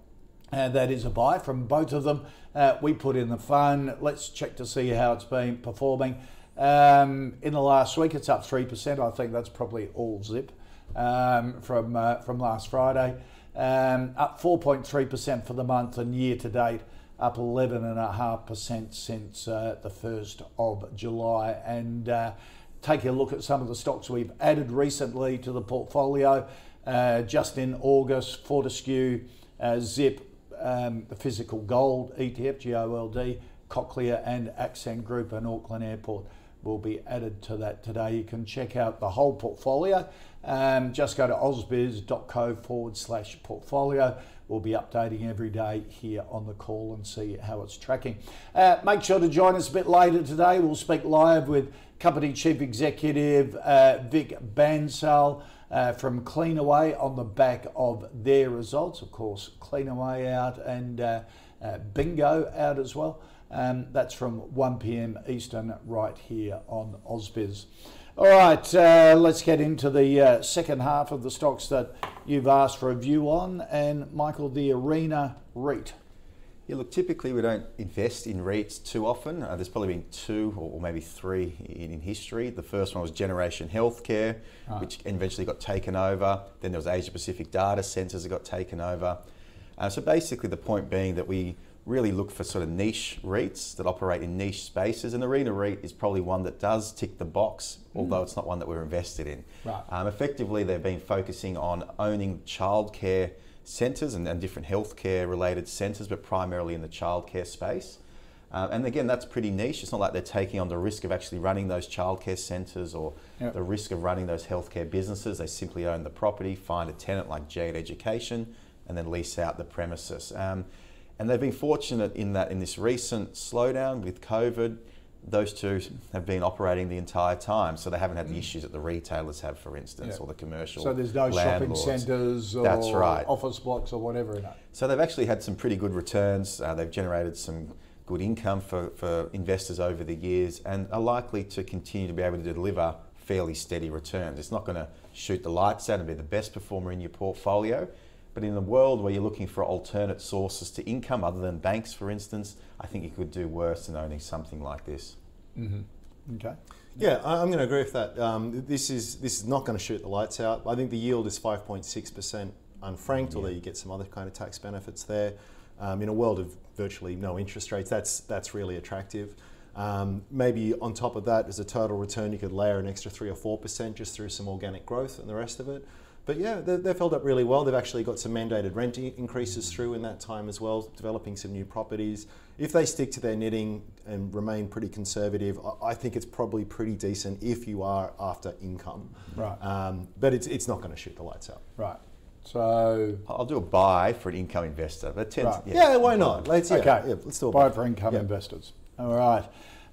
A: uh, that is a buy from both of them. Uh, we put in the fund. Let's check to see how it's been performing. Um, in the last week, it's up 3%. I think that's probably all zip um, from, uh, from last Friday. Um, up 4.3% for the month and year to date, up 11.5% since uh, the 1st of July. And uh, take a look at some of the stocks we've added recently to the portfolio. Uh, just in August, Fortescue, uh, Zip, um, the physical gold ETF, GOLD, Cochlear, and Accent Group and Auckland Airport will be added to that today. You can check out the whole portfolio. Um, just go to ausbiz.co forward slash portfolio. We'll be updating every day here on the call and see how it's tracking. Uh, make sure to join us a bit later today. We'll speak live with Company Chief Executive uh, Vic Bansal uh, from Cleanaway on the back of their results. Of course, Cleanaway out and uh, uh, Bingo out as well. Um, that's from 1 p.m. Eastern right here on Ausbiz. All right, uh, let's get into the uh, second half of the stocks that you've asked for a view on. And Michael, the Arena REIT.
B: Yeah, look, typically we don't invest in REITs too often. Uh, there's probably been two or maybe three in, in history. The first one was Generation Healthcare, which eventually got taken over. Then there was Asia Pacific Data Centres that got taken over. Uh, so basically, the point being that we really look for sort of niche REITs that operate in niche spaces, and Arena REIT is probably one that does tick the box, although it's not one that we're invested in.
A: Right.
B: Um, effectively, they've been focusing on owning childcare centres and, and different healthcare related centres, but primarily in the childcare space. Uh, and again, that's pretty niche. It's not like they're taking on the risk of actually running those childcare centres or
A: Yep.
B: the risk of running those healthcare businesses. They simply own the property, find a tenant like G8 Education, and then lease out the premises. Um, and they've been fortunate in that in this recent slowdown with COVID, those two have been operating the entire time, so they haven't had the issues that the retailers have, for instance,
A: Mm. Yeah.
B: or the commercial.
A: So there's no shopping centres or
B: That's right.
A: office blocks or whatever.
B: So they've actually had some pretty good returns. Uh, they've generated some good income for, for investors over the years and are likely to continue to be able to deliver fairly steady returns. It's not going to shoot the lights out and be the best performer in your portfolio, but in a world where you're looking for alternate sources to income other than banks, for instance, I think you could do worse than owning something like this.
A: Okay.
C: Yeah, I- I'm going to agree with that. Um, this is this is not going to shoot the lights out. I think the yield is 5.6% unfranked, although you get some other kind of tax benefits there. Um, in a world of virtually no interest rates, that's that's really attractive. Um, maybe on top of that, as a total return, you could layer an extra three or four percent just through some organic growth and the rest of it. But yeah, they- they've held up really well. They've actually got some mandated rent increases through in that time as well, developing some new properties. If they stick to their knitting and remain pretty conservative, I- I think it's probably pretty decent if you are after income.
A: Right.
C: Um, but it's, it's not going to shoot the lights out.
A: Right. So,
B: I'll do a buy for an income investor. That tends,
A: Right.
C: Yeah, why not? Let's, yeah,
A: okay.
C: yeah, let's do a
A: buy
C: buy.
A: for income
C: Yeah.
A: investors. All right.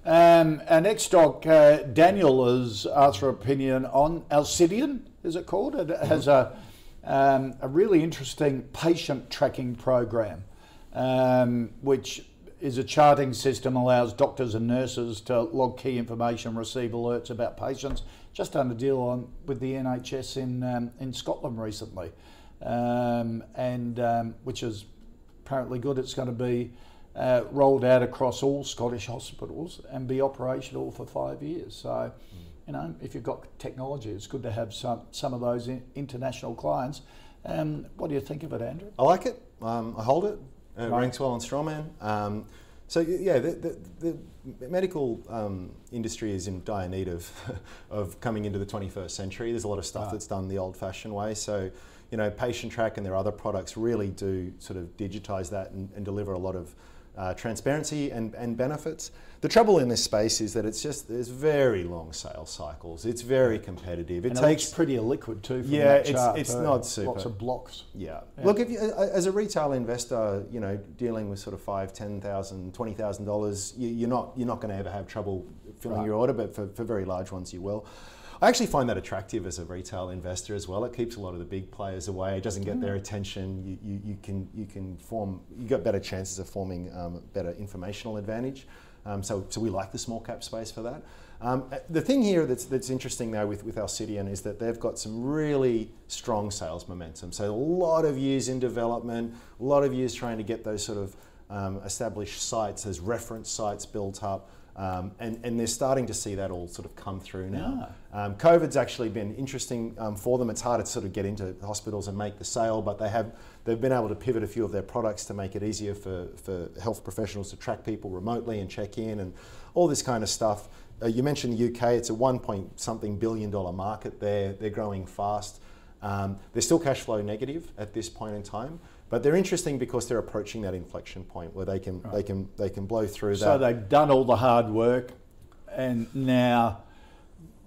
A: Um, our next stock, uh, Daniel has asked for opinion on Alcidion, is it called? It has a, um, a really interesting patient tracking program, um, which is a charting system allows doctors and nurses to log key information, receive alerts about patients. Just done a deal on with the NHS in um, in Scotland recently, um, and um, which is apparently good. It's going to be uh, rolled out across all Scottish hospitals and be operational for five years. So, you know, if you've got technology, it's good to have some some of those international clients. Um, what do you think of it, Andrew?
C: I like it. Um, I hold it. It
A: Right.
C: ranks well on Strawman. Um, so yeah, the, the, the medical um, industry is in dire need of <laughs> of coming into the 21st century. There's a lot of stuff
A: Right.
C: that's done the old-fashioned way. So you know, Patientrack and their other products really do sort of digitize that and, and deliver a lot of uh, transparency and, and benefits. The trouble in this space is that it's just there's very long sales cycles. It's very competitive. It
A: and
C: takes
A: it pretty illiquid too. From
C: Yeah, it's-
A: chart,
C: it's not super.
A: Lots of blocks.
C: Yeah.
A: Yeah.
C: Look, if you, as a retail investor, you know, dealing with sort of five, ten thousand, twenty thousand dollars, you, you're not you're not going to ever have trouble filling
A: Right.
C: your order, but for, for very large ones, you will. I actually find that attractive as a retail investor as well. It keeps a lot of the big players away. It doesn't get
A: Mm.
C: their attention. You, you, you can you can form you got better chances of forming um, better informational advantage. Um, so, so we like the small cap space for that. Um, uh, the thing here that's, that's interesting though with, with Alcidion is that they've got some really strong sales momentum. So a lot of years in development, a lot of years trying to get those sort of um, established sites, those reference sites built up. Um, and, and they're starting to see that all sort of come through now. Um, COVID's actually been interesting um, for them. It's hard to sort of get into hospitals and make the sale, but they have they've been able to pivot a few of their products to make it easier for, for health professionals to track people remotely and check in and all this kind of stuff. Uh, you mentioned the UK; it's a one point something billion dollar market there. They're growing fast. Um, they're still cash flow negative at this point in time, but they're interesting because they're approaching that inflection point where they can they can they can blow through
A: So
C: that.
A: they've done all the hard work, and now,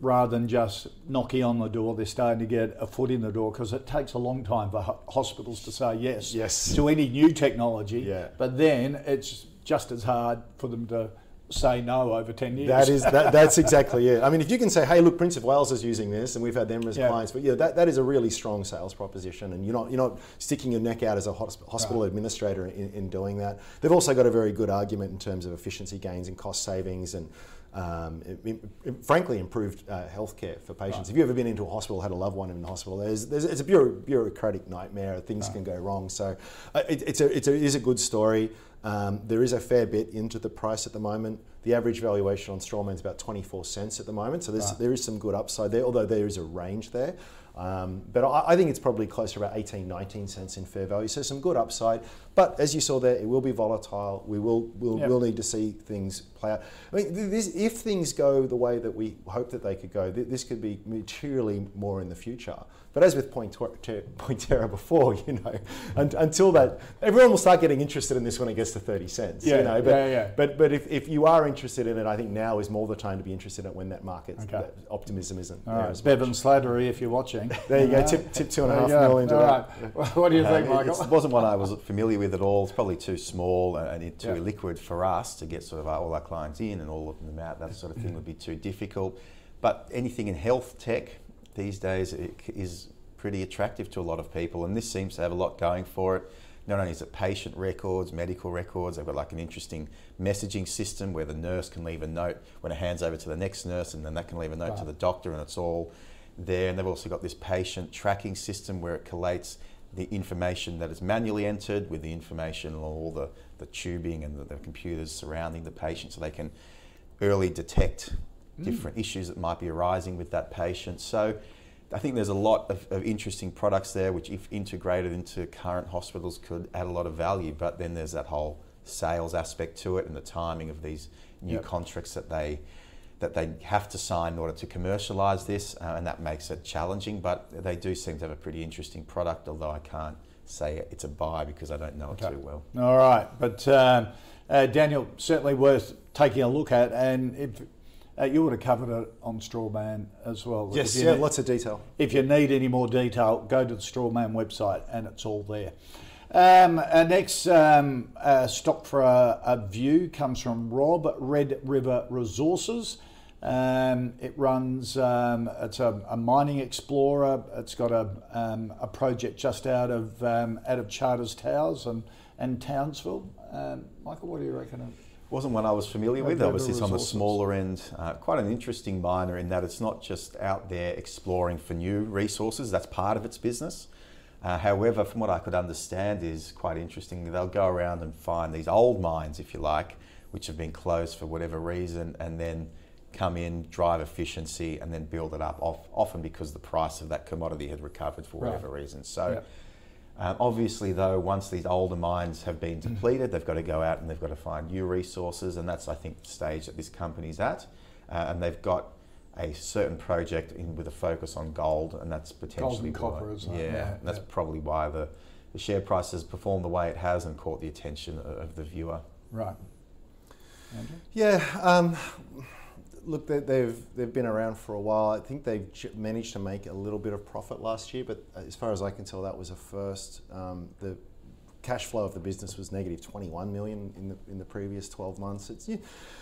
A: rather than just knocking on the door, they're starting to get a foot in the door because it takes a long time for ho- hospitals to say yes,
C: Yes.
A: to any new technology.
C: Yeah.
A: But then it's just as hard for them to say no over ten years.
C: That is that, that's <laughs> exactly it. I mean, if you can say, "Hey, look, Prince of Wales is using this, and we've had them as
A: Yeah.
C: clients," but yeah, that, that is a really strong sales proposition, and you're not you're not sticking your neck out as a hos- hospital administrator in, in doing that. They've also got a very good argument in terms of efficiency gains and cost savings, and um, it- it- it- frankly, improved uh, healthcare for patients. If you've ever been into a hospital, had a loved one in the hospital, there's, there's it's a bureaucratic nightmare. Things can go wrong. So uh, it, it's a it's a, it is a good story. Um, there is a fair bit into the price at the moment. The average valuation on Strawman is about 24 cents at the moment, so there's, there is some good upside there, although there is a range there. Um, but I, I think it's probably closer to about 18, 19 cents in fair value, so some good upside. But as you saw there, it will be volatile. We will we'll,
A: Yep.
C: we'll need to see things play out. I mean, this, if things go the way that we hope that they could go, th- this could be materially more in the future. But as with Point Pointerra before, <laughs> you know, un- until that, everyone will start getting interested in this when it gets to 30 cents.
A: Yeah,
C: you know, but,
A: yeah, yeah.
C: but but if, if you are interested in it, I think now is more the time to be interested in it when that market
A: Okay.
C: that optimism isn't
A: All
C: there
A: right,
C: as much.
A: Bevan Slattery, if you're watching. <laughs>
C: There you go, tip, tip two and a
A: there
C: half
A: you go.
C: mil into
A: All
C: that. <laughs>
A: What do you think,
B: Uh,
A: Michael?
B: It wasn't one I was familiar with at all. It's probably too small and and too
A: Yeah.
B: liquid for us to get sort of all our clients in and all of them out. That sort of thing would be too difficult. But anything in health tech these days it is pretty attractive to a lot of people, and this seems to have a lot going for it. Not only is it patient records, medical records, they've got like an interesting messaging system where the nurse can leave a note when it hands over to the next nurse, and then that can leave a note to the doctor, and it's all there. And they've also got this patient tracking system where it collates the information that is manually entered with the information on all the, the tubing and the, the computers surrounding the patient so they can early detect different issues that might be arising with that patient. So I think there's a lot of, of interesting products there which if integrated into current hospitals could add a lot of value but then there's that whole sales aspect to it and the timing of these new
A: Yep.
B: contracts that they that they have to sign in order to commercialise this, uh, and that makes it challenging. But they do seem to have a pretty interesting product, although I can't say it's a buy because I don't know it too well.
A: All right, but um, uh, Daniel, certainly worth taking a look at, and if uh, you would have covered it on Strawman as well.
C: Yes, yeah,
A: ne-
C: lots of detail.
A: If you need any more detail, go to the Strawman website, and it's all there. Um, our next um, uh, stock for a, a, view comes from Rob Red River Resources. Um, it runs. Um, it's a, a, mining explorer. It's got a, um, a project just out of um, out of Charters Towers and and Townsville. Michael, what do you reckon?
B: Wasn't one I was familiar with. Obviously, it's on the smaller end. Uh, quite an interesting miner in that it's not just out there exploring for new resources. That's part of its business. Uh, however, from what I could understand, is quite interesting. They'll go around and find these old mines, if you like, which have been closed for whatever reason, and then come in, drive efficiency, and then build it up. Off, often because the price of that commodity had recovered for whatever right. reason. So. Yep. Um, obviously, though, once these older mines have been mm. depleted, they've got to go out and they've got to find new resources, and that's, I think, the stage that this company's at. Uh, and they've got a certain project in, with a focus on gold, and that's potentially
A: gold and copper, isn't
B: yeah,
A: it?
B: Yeah, that's yeah. probably why the, the share price has performed the way it has and caught the attention of, of the viewer.
A: Right.
C: Andrew? Yeah. Um, look, they've they've been around for a while. I think they've managed to make a little bit of profit last year, but as far as I can tell, that was a first. Um, the cash flow of the business was negative 21 million in the in the previous 12 months. It's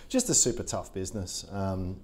C: just a super tough business. Um,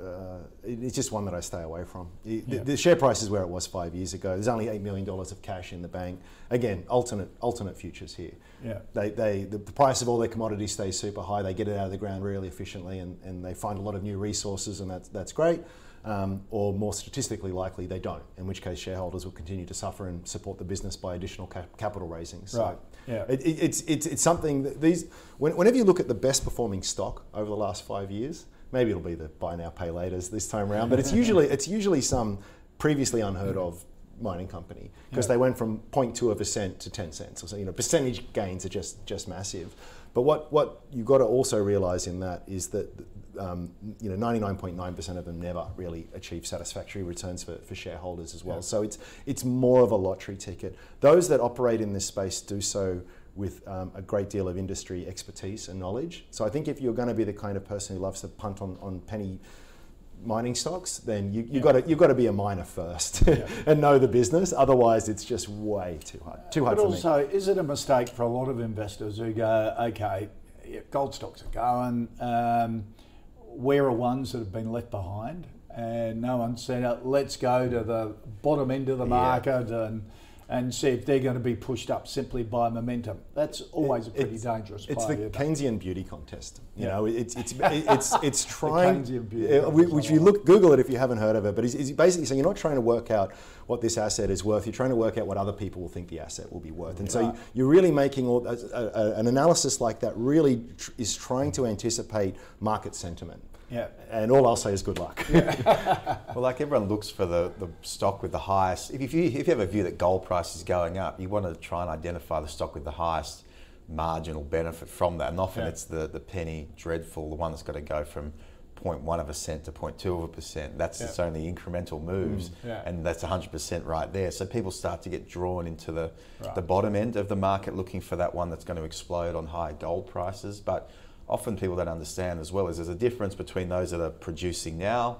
C: uh, it's just one that I stay away from. The, yeah. the, share price is where it was five years ago. There's only eight million dollars of cash in the bank. Again, alternate alternate futures here.
A: Yeah.
C: They, they the, price of all their commodities stays super high. They get it out of the ground really efficiently, and, and they find a lot of new resources, and that's that's great. Um, or more statistically likely, they don't. In which case, shareholders will continue to suffer and support the business by additional cap- capital raisings.
A: So right. Yeah.
C: It, it, it's, it's it's something that these when, whenever you look at the best performing stock over the last five years Maybe it'll be the buy now, pay laters this time around, but it's <laughs> usually it's usually some previously unheard of mining company because yeah. they went from 0.2 of a cent to 10 cents. So you know percentage gains are just just massive. But what what you've got to also realise in that is that um, you know 99.9% of them never really achieve satisfactory returns for, for shareholders as well. Yeah. So it's it's more of a lottery ticket. Those that operate in this space do so with um, a great deal of industry expertise and knowledge. So I think if you're going to be the kind of person who loves to punt on, on penny mining stocks, then you, have got to you've got to be a miner first yeah. <laughs> and know the business. Otherwise, it's just way too hard. Too hard.
A: But also, me. is it a mistake for a lot of investors who go, okay, gold stocks are going, um, where are ones that have been left behind? And no one said, let's go to the bottom end of the market yeah. and and see if they're going to be pushed up simply by momentum. That's always a pretty
C: it's,
A: dangerous.
C: It's
A: the
C: Keynesian beauty contest. You yeah. know, it's it's <laughs> it's it's trying.
A: Keynesian beauty. Uh, which
C: you look Google it if you haven't heard of it. But it's, basically saying you're not trying to work out what this asset is worth. You're trying to work out what other people will think the asset will be worth. And so you're really making all, a, a, an analysis like that. Really tr- is trying to anticipate market sentiment.
A: Yeah.
C: And all I'll say is good luck.
B: Yeah. <laughs> well, like everyone looks for the, the stock with the highest. If you, if you have a view that gold price is going up, you want to try and identify the stock with the highest marginal benefit from that. And often yeah. it's the, the penny dreadful, the one that's got to go from 0.1 of a cent to 0.2 of a percent. That's yeah. its only incremental moves, mm, yeah. and that's 100% right there. So people start to get drawn into the, right. the bottom end of the market looking for that one that's going to explode on high gold prices. But often people don't understand as well is there's a difference between those that are producing now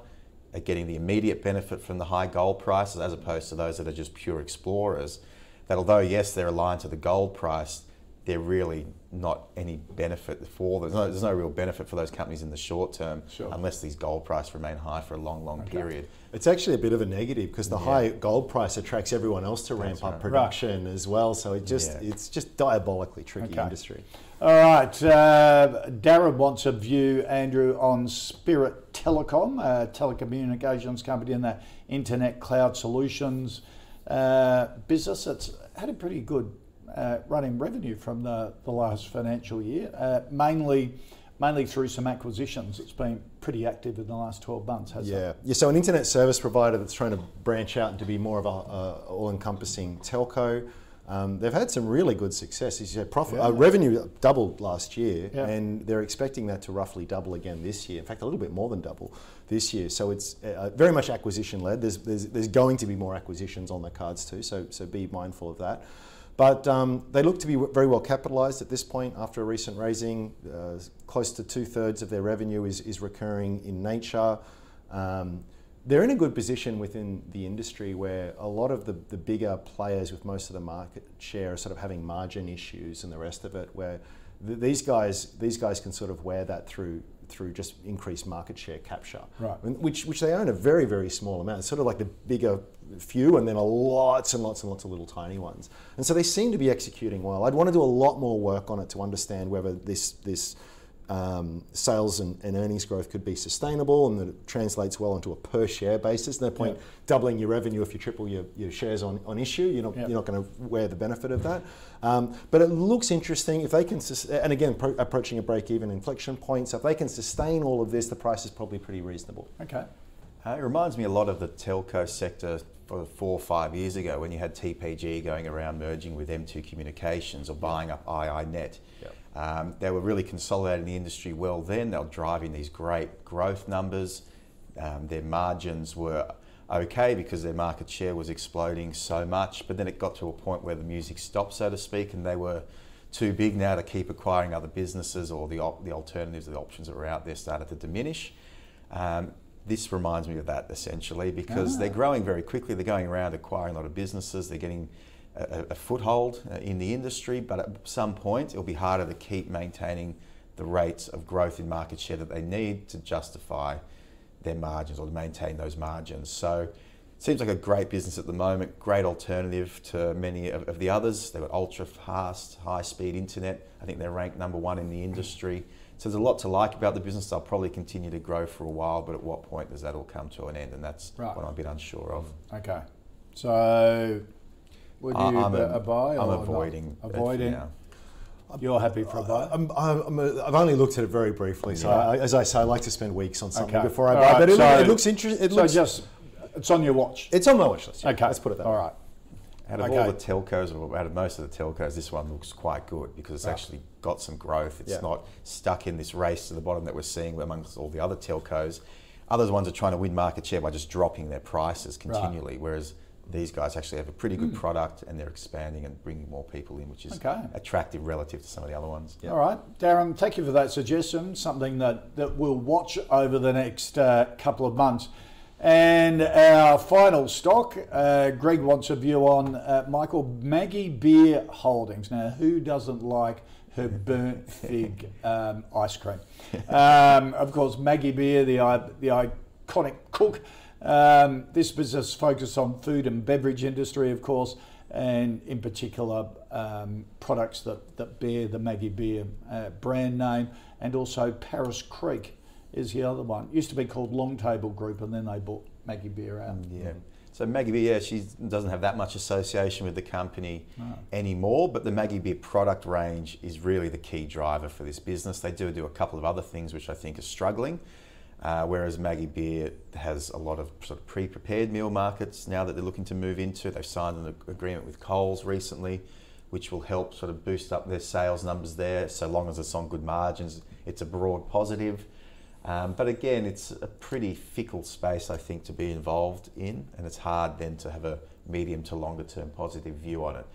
B: are getting the immediate benefit from the high gold prices as opposed to those that are just pure explorers that although yes they're aligned to the gold price they're really not any benefit for them. There's no, there's no real benefit for those companies in the short term
A: sure.
B: unless these gold prices remain high for a long, long okay. period.
C: It's actually a bit of a negative because the yeah. high gold price attracts everyone else to ramp That's up production right. as well. So it just yeah. it's just diabolically tricky okay. industry.
A: All right, uh, Darren wants a view, Andrew, on Spirit Telecom, a telecommunications company in the internet cloud solutions uh, business. It's had a pretty good uh, running revenue from the, the last financial year, uh, mainly mainly through some acquisitions. It's been pretty active in the last 12 months, hasn't
C: yeah. it? Yeah, so an internet service provider that's trying to branch out and to be more of a all-encompassing telco. Um, they've had some really good success. As you said, profit, yeah. uh, revenue doubled last year, yeah. and they're expecting that to roughly double again this year. In fact, a little bit more than double this year. So it's uh, very much acquisition led. There's, there's, there's going to be more acquisitions on the cards too. So so be mindful of that. But um, they look to be very well capitalised at this point after a recent raising. Uh, close to two thirds of their revenue is, is recurring in nature. Um, they're in a good position within the industry where a lot of the, the bigger players with most of the market share are sort of having margin issues and the rest of it where th- these guys these guys can sort of wear that through through just increased market share capture,
A: Right.
C: which which they own a very very small amount. It's sort of like the bigger few, and then a lots and lots and lots of little tiny ones. And so they seem to be executing well. I'd want to do a lot more work on it to understand whether this this um, sales and, and earnings growth could be sustainable and that it translates well into a per share basis. No point
A: Yeah.
C: doubling your revenue if you triple your, your shares on, on issue. You're not,
A: Yeah.
C: you're not going to wear the benefit of that. Um, but it looks interesting if they can, sus- and again, pro- approaching a break even inflection point. So if they can sustain all of this, the price is probably pretty reasonable.
A: Okay.
B: Uh, it reminds me a lot of the telco sector four or five years ago when you had TPG going around merging with M2 Communications or buying up iiNet.
C: Yep.
B: Um, they were really consolidating the industry well then. They were driving these great growth numbers. Um, their margins were okay because their market share was exploding so much, but then it got to a point where the music stopped, so to speak, and they were too big now to keep acquiring other businesses or the, op- the alternatives, the options that were out there started to diminish. Um, this reminds me of that essentially because they're growing very quickly. They're going around acquiring a lot of businesses. They're getting a, a- foothold uh, in the industry, but at some point it'll be harder to keep maintaining the rates of growth in market share that they need to justify their margins or to maintain those margins. So it seems like a great business at the moment, great alternative to many of, of the others. They've got ultra fast, high speed internet. I think they're ranked number one in the industry. So there's a lot to like about the business. They'll probably continue to grow for a while, but at what point does that all come to an end? And that's
A: Right.
B: what I'm a bit unsure of.
A: Okay. So, would you
B: I- I'm a-
A: a buy?
B: I'm
A: or not?
B: avoiding. it
A: Avoiding. You're happy for a buy?
C: I'm, I'm, I've only looked at it very briefly, so I, as I say, I like to spend weeks on something
A: Okay.
C: before I
A: All
C: buy.
A: right,
C: But it,
A: so-
C: it looks interesting. It
A: so
C: looks,
A: just, it's on your watch.
C: it's on my watch list. yeah.
A: okay.
C: let's put it that
A: All right.
B: Out of
A: Okay.
B: all the telcos, or out of most of the telcos, this one looks quite good because it's
A: Right.
B: actually got some growth. It's
C: Yeah.
B: not stuck in this race to the bottom that we're seeing amongst all the other telcos. Other ones are trying to win market share by just dropping their prices continually, whereas these guys actually have a pretty good product and they're expanding and bringing more people in, which is.
A: Okay.
B: attractive relative to some of the other ones.
A: All right, Darren, thank you for that suggestion. Something that, that we'll watch over the next uh, couple of months. And our final stock, uh, Greg wants a view on uh, Michael Maggie Beer Holdings. Now, who doesn't like her burnt fig um, ice cream? <laughs> Um, of course, Maggie Beer, the the iconic cook. Um, this business focuses on food and beverage industry, of course, and in particular um, products that, that bear the Maggie Beer uh, brand name, and also Paris Creek is the other one. It Used to be called Long Table Group, and then they bought Maggie Beer out.
B: Yeah. So Maggie Beer, yeah, she doesn't have that much association with the company anymore, but the Maggie Beer product range is really the key driver for this business. They do do a couple of other things which I think are struggling, uh, whereas Maggie Beer has a lot of sort of pre-prepared meal markets now that they're looking to move into. They've signed an agreement with Coles recently, which will help sort of boost up their sales numbers there. So long as it's on good margins, it's a broad positive. Um, but again, it's a pretty fickle space, I think, to be involved in, and it's hard then to have a medium to longer term positive view on it.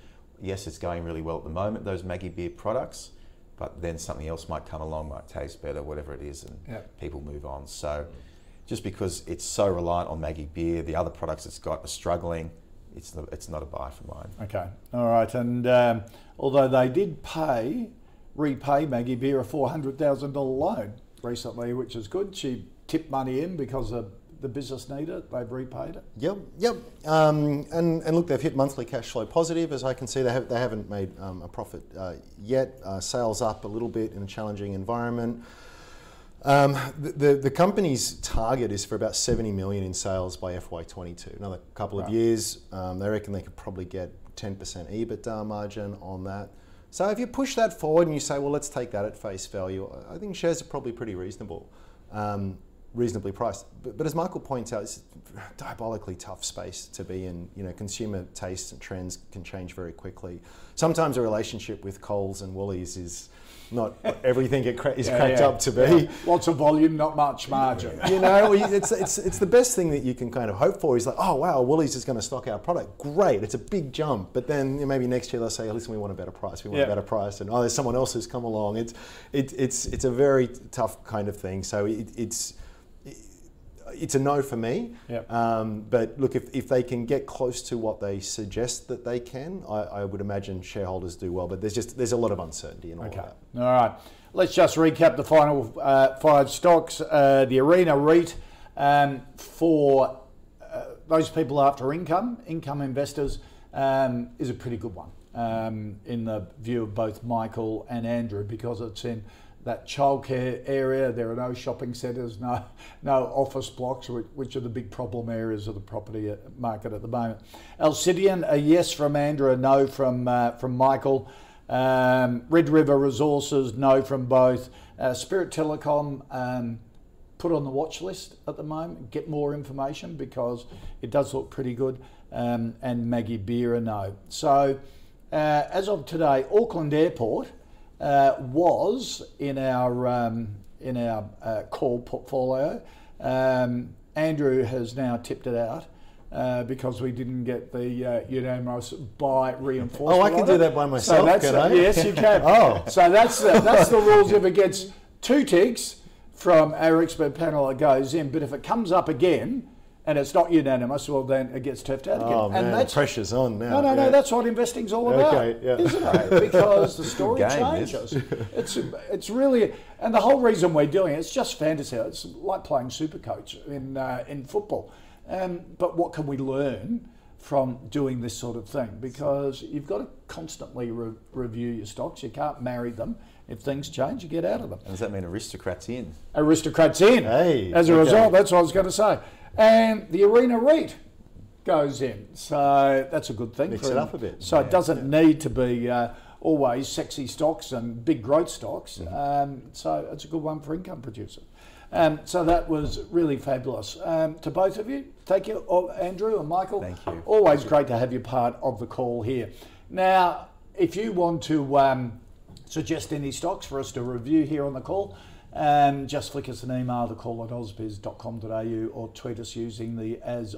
B: Yes, it's going really well at the moment, those Maggie Beer products, but then something else might come along, might taste better, whatever it is, and
A: Yeah.
B: people move on. So just because it's so reliant on Maggie Beer, the other products it's got are struggling, it's not, it's not a buy for mine.
A: Okay, all right. And um, although they did pay, repay Maggie Beer a four hundred thousand dollar loan recently, which is good. She tipped money in because of the business needed it. They've repaid it.
C: Yep, yep. Um, and, and look, they've hit monthly cash flow positive, as I can see. They, have, they haven't made um, a profit uh, yet. Uh, sales up a little bit in a challenging environment. Um, the, the, the company's target is for about 70 million in sales by FY22. Another couple of years, um, they reckon they could probably get 10% EBITDA margin on that. So if you push that forward and you say, well, let's take that at face value, I think shares are probably pretty reasonable, um, reasonably priced. But, but as Michael points out, it's a diabolically tough space to be in. You know, consumer tastes and trends can change very quickly. Sometimes a relationship with Coles and Woolies is not <laughs> everything it cra- is
A: Yeah,
C: cracked
A: yeah,
C: up to be.
A: yeah. Lots of volume, not much margin. <laughs>
C: You know, it's, it's, it's the best thing that you can kind of hope for. Is like, oh wow, Woolies is going to stock our product. Great, it's a big jump. But then you know, maybe next year they'll say, listen, we want a better price. We want a better price. And oh, there's someone else who's come along. It's it, it's it's a very tough kind of thing. So it, it's it's a no for me.
A: Yep.
C: Um, but look, if, if they can get close to what they suggest that they can, I, I would imagine shareholders do well. But there's just there's a lot of uncertainty in all
A: Okay.
C: of that.
A: All right. Let's just recap the final uh, five stocks. Uh, the Arena REIT um, for uh, those people after income, income investors, um, is a pretty good one um, in the view of both Michael and Andrew because it's in that childcare area. There are no shopping centres, no no office blocks, which, are the big problem areas of the property market at the moment. Alcidion, a yes from Andrew, a no from uh, from Michael. Um, Red River Resources, no from both. Uh, Spirit Telecom, um, put on the watch list at the moment. Get more information because it does look pretty good. Um, and Maggie Beer, a no. So, uh, as of today, Auckland Airport uh, was in our um, in our uh, call portfolio. Um, Andrew has now tipped it out. Uh, because we didn't get the uh, unanimous buy reinforcement.
C: Oh, I can
A: on
C: do that by myself,
A: So that's
C: I?
A: yes, you can. <laughs>
C: Oh.
A: so that's the, that's the rules. If it gets two ticks from our expert panel, it goes in. But if it comes up again and it's not unanimous, well then it gets turfed out again.
C: Oh man,
A: and that's
C: pressure's on now.
A: no, no, no.
C: Yeah.
A: That's what investing's all about,
C: Okay, yeah.
A: isn't <laughs> it? Because the story
B: Good game, this.
A: changes. It's it's really, and the whole reason we're doing it, it's just fantasy. It's like playing super coach in uh, in football. Um, but what can we learn from doing this sort of thing? Because you've got to constantly re- review your stocks. You can't marry them. If things change, you get out of them.
B: And does that mean aristocrats in?
A: Aristocrats in.
C: Hey,
A: As a
C: okay.
A: result, that's what I was going to say. And the Arena REIT goes in. So that's a good thing.
C: Mix
A: for
C: it up a bit.
A: So it doesn't need to be uh, always sexy stocks and big growth stocks.
C: Mm-hmm.
A: Um, so it's a good one for income producers. Um, so that was really fabulous. Um, to both of you, thank you, oh, Andrew and Michael.
B: Thank you.
A: Always great to have you part of the call here. Now, if you want to um, suggest any stocks for us to review here on the call, um, just flick us an email, the call at ausbiz.com.au or tweet us using the as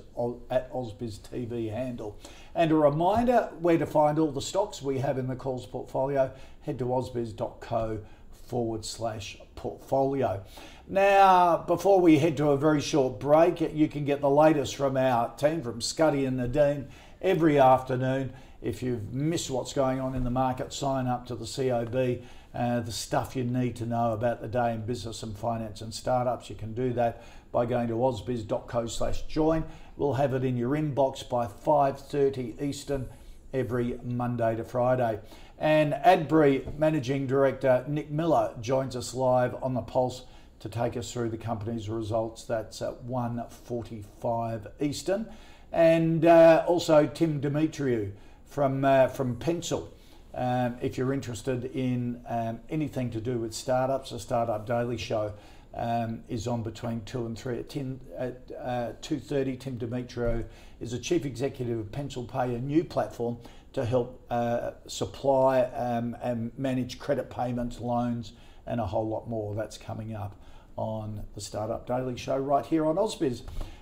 A: at Ausbiz TV handle. And a reminder where to find all the stocks we have in the calls portfolio, head to ausbiz.co forward slash portfolio. Now, before we head to a very short break, you can get the latest from our team, from Scuddy and Nadine, every afternoon. If you've missed what's going on in the market, sign up to the COB. Uh, the stuff you need to know about the day in business and finance and startups, you can do that by going to ausbiz.co slash join. We'll have it in your inbox by 5.30 Eastern every Monday to Friday. And Adbri Managing Director Nick Miller joins us live on the Pulse to take us through the company's results. That's at 1.45 Eastern. And uh, also Tim Demetriou from, uh, from Pencil. Um, if you're interested in um, anything to do with startups, a Startup Daily Show um, is on between two and three at, 10, at uh, 2.30. Tim Demetriou is the Chief Executive of Pencil Pay, a new platform to help uh, supply um, and manage credit payments, loans, and a whole lot more. That's coming up on the Startup Daily Show right here on Ausbiz.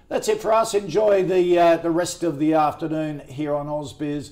A: That's it for us. Enjoy the uh, the rest of the afternoon here on Ausbiz,